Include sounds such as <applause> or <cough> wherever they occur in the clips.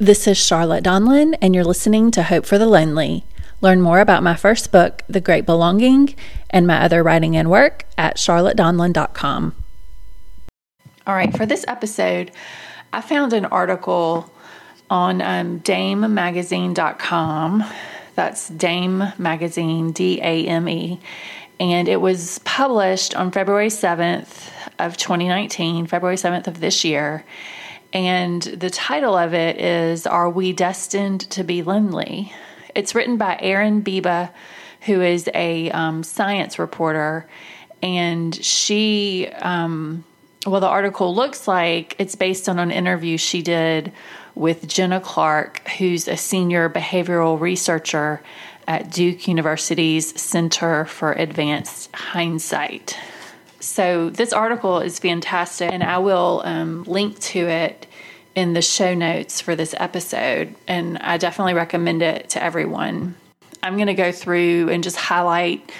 This is Charlotte Donlon, and you're listening to Hope for the Lonely. Learn more about my first book, The Great Belonging, and my other writing and work at charlottedonlon.com. All right, for this episode, I found an article on um, damemagazine.com. That's Dame Magazine, D A M E. And it was published on February 7th of 2019, February 7th of this year and the title of it is Are We Destined to Be Lonely? It's written by Erin Biba, who is a um, science reporter. And she, um, well, the article looks like it's based on an interview she did with Jenna Clark, who's a senior behavioral researcher at Duke University's Center for Advanced Hindsight. So, this article is fantastic, and I will um, link to it in the show notes for this episode. And I definitely recommend it to everyone. I'm going to go through and just highlight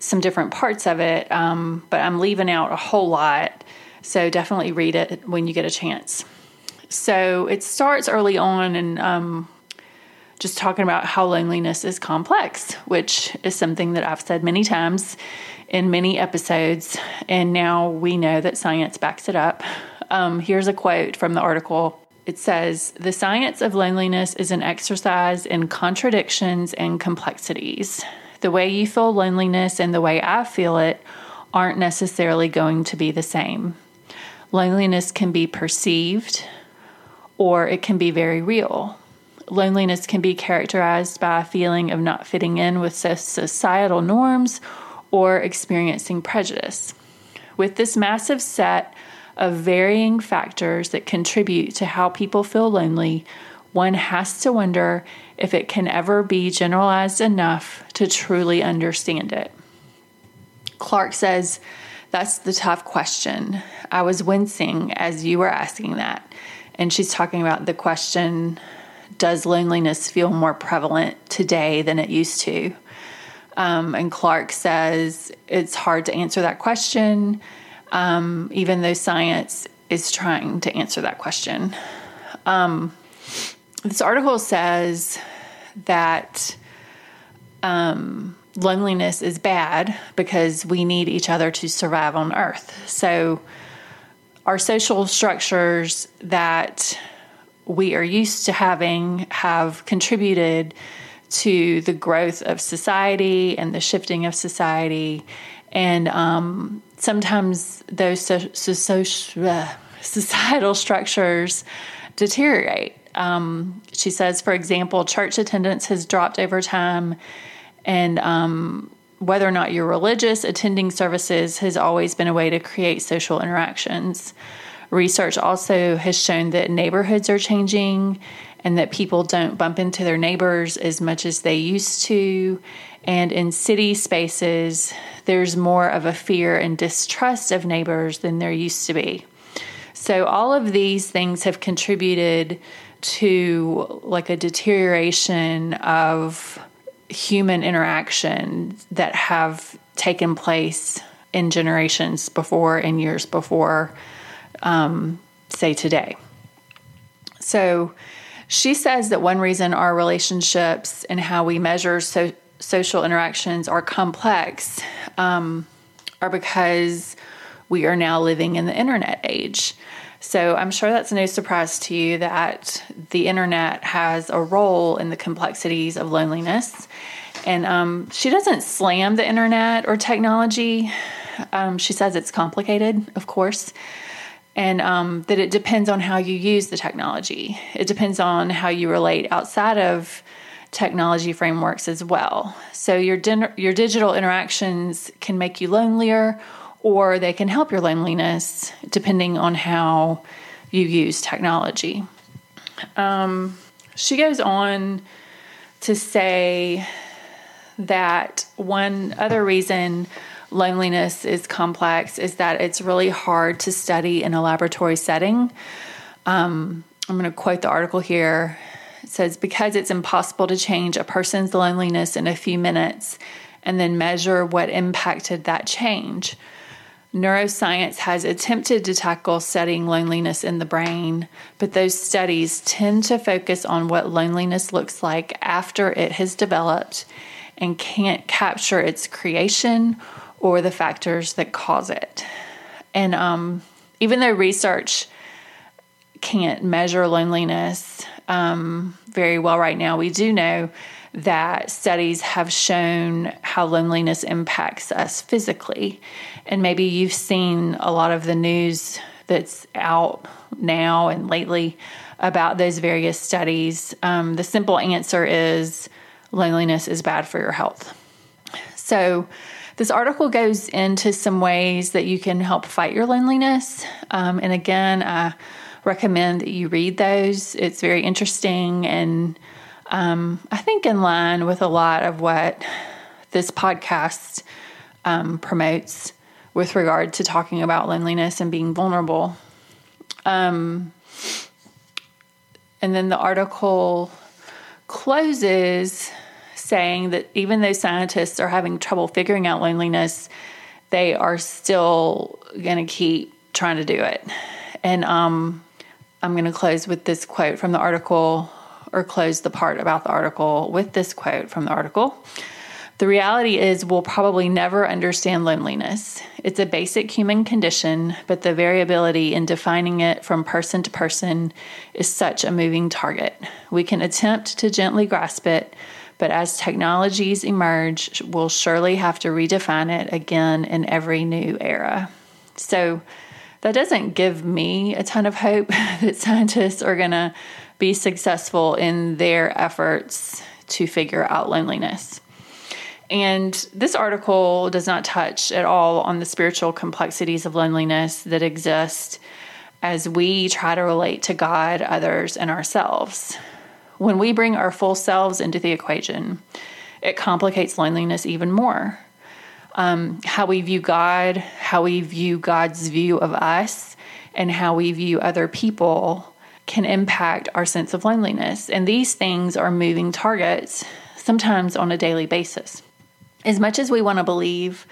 some different parts of it, um, but I'm leaving out a whole lot. So, definitely read it when you get a chance. So, it starts early on and um, just talking about how loneliness is complex, which is something that I've said many times in many episodes, and now we know that science backs it up. Um, here's a quote from the article. It says, The science of loneliness is an exercise in contradictions and complexities. The way you feel loneliness and the way I feel it aren't necessarily going to be the same. Loneliness can be perceived or it can be very real. Loneliness can be characterized by a feeling of not fitting in with societal norms or experiencing prejudice. With this massive set of varying factors that contribute to how people feel lonely, one has to wonder if it can ever be generalized enough to truly understand it. Clark says, That's the tough question. I was wincing as you were asking that. And she's talking about the question Does loneliness feel more prevalent today than it used to? Um, and Clark says it's hard to answer that question, um, even though science is trying to answer that question. Um, this article says that um, loneliness is bad because we need each other to survive on Earth. So, our social structures that we are used to having have contributed to the growth of society and the shifting of society. And um, sometimes those so, so, so, uh, societal structures deteriorate. Um, she says, for example, church attendance has dropped over time, and um, whether or not you're religious, attending services has always been a way to create social interactions. Research also has shown that neighborhoods are changing and that people don't bump into their neighbors as much as they used to. And in city spaces, there's more of a fear and distrust of neighbors than there used to be. So, all of these things have contributed to like a deterioration of human interaction that have taken place in generations before and years before, um, say, today. So, she says that one reason our relationships and how we measure so, social interactions are complex um, are because we are now living in the internet age. So I'm sure that's no surprise to you that the internet has a role in the complexities of loneliness. And um, she doesn't slam the internet or technology. Um, she says it's complicated, of course and um, that it depends on how you use the technology. It depends on how you relate outside of technology frameworks as well. So your din- your digital interactions can make you lonelier, or they can help your loneliness depending on how you use technology. Um, she goes on to say that one other reason loneliness is complex is that it's really hard to study in a laboratory setting. Um, I'm going to quote the article here. It says, Because it's impossible to change a person's loneliness in a few minutes and then measure what impacted that change. Neuroscience has attempted to tackle studying loneliness in the brain, but those studies tend to focus on what loneliness looks like after it has developed and can't capture its creation or the factors that cause it. And um, even though research can't measure loneliness um, very well right now, we do know that studies have shown how loneliness impacts us physically. And maybe you've seen a lot of the news that's out now and lately about those various studies. Um, the simple answer is loneliness is bad for your health. So, this article goes into some ways that you can help fight your loneliness. Um, and again, I recommend that you read those. It's very interesting and um, I think in line with a lot of what this podcast um, promotes with regard to talking about loneliness and being vulnerable. Um, and then the article closes saying that even though scientists are having trouble figuring out loneliness, they are still going to keep trying to do it. And um, I'm going to close with this quote from the article, or close the part about the article with this quote from the article. The reality is, we'll probably never understand loneliness. It's a basic human condition, but the variability in defining it from person to person is such a moving target. We can attempt to gently grasp it, but as technologies emerge, we'll surely have to redefine it again in every new era. So, that doesn't give me a ton of hope <laughs> that scientists are going to be successful in their efforts to figure out loneliness. And this article does not touch at all on the spiritual complexities of loneliness that exist as we try to relate to God, others, and ourselves. When we bring our full selves into the equation, it complicates loneliness even more. Um, how we view God, how we view God's view of us, and how we view other people can impact our sense of loneliness. And these things are moving targets, sometimes on a daily basis. As much as we want to believe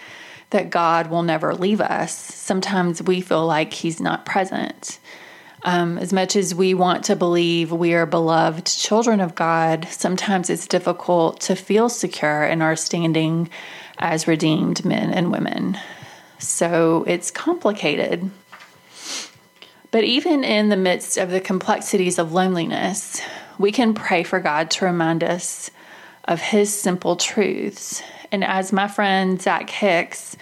that God will never leave us, sometimes we feel like He's not present. Um, as much as we want to believe we are beloved children of God, sometimes it's difficult to feel secure in our standing as redeemed men and women. So it's complicated. But even in the midst of the complexities of loneliness, we can pray for God to remind us of His simple truths. And as my friend Zach Hicks,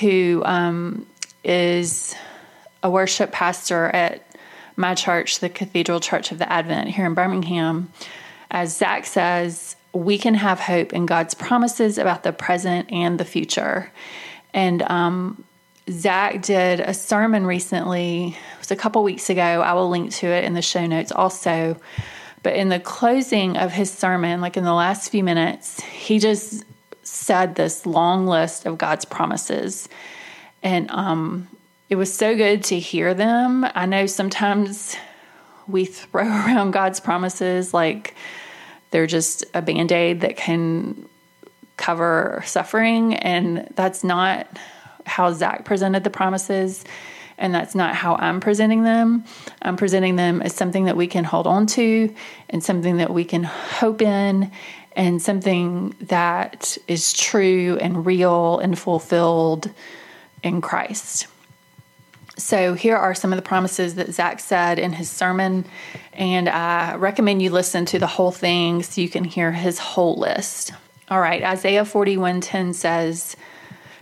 who um, is a worship pastor at my church, the Cathedral Church of the Advent here in Birmingham, as Zach says, we can have hope in God's promises about the present and the future. And um, Zach did a sermon recently, it was a couple weeks ago. I will link to it in the show notes also. But in the closing of his sermon, like in the last few minutes, he just said this long list of God's promises. And um, it was so good to hear them. I know sometimes we throw <laughs> around God's promises like they're just a band aid that can cover suffering. And that's not how Zach presented the promises, and that's not how I'm presenting them. I'm presenting them as something that we can hold on to and something that we can hope in and something that is true and real and fulfilled in Christ. So, here are some of the promises that Zach said in his sermon, and I recommend you listen to the whole thing so you can hear his whole list. All right, Isaiah 41:10 says,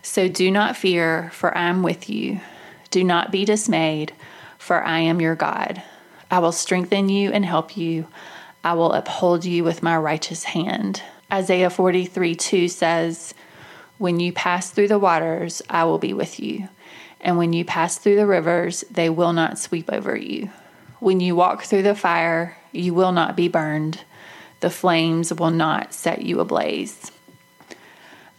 so do not fear, for I am with you. Do not be dismayed, for I am your God. I will strengthen you and help you. I will uphold you with my righteous hand. Isaiah 43 2 says, When you pass through the waters, I will be with you. And when you pass through the rivers, they will not sweep over you. When you walk through the fire, you will not be burned. The flames will not set you ablaze.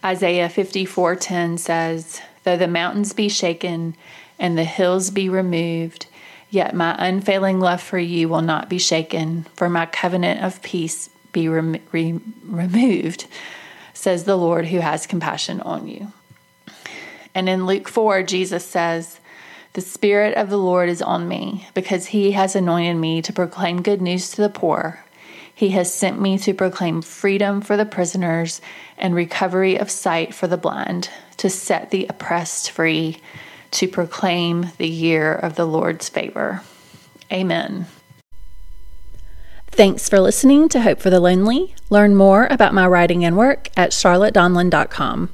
Isaiah 54:10 says, "Though the mountains be shaken and the hills be removed, yet my unfailing love for you will not be shaken, for my covenant of peace be re- removed," says the Lord who has compassion on you. And in Luke 4, Jesus says, The Spirit of the Lord is on me, because he has anointed me to proclaim good news to the poor. He has sent me to proclaim freedom for the prisoners and recovery of sight for the blind, to set the oppressed free, to proclaim the year of the Lord's favor. Amen. Thanks for listening to Hope for the Lonely. Learn more about my writing and work at charlottedonlon.com.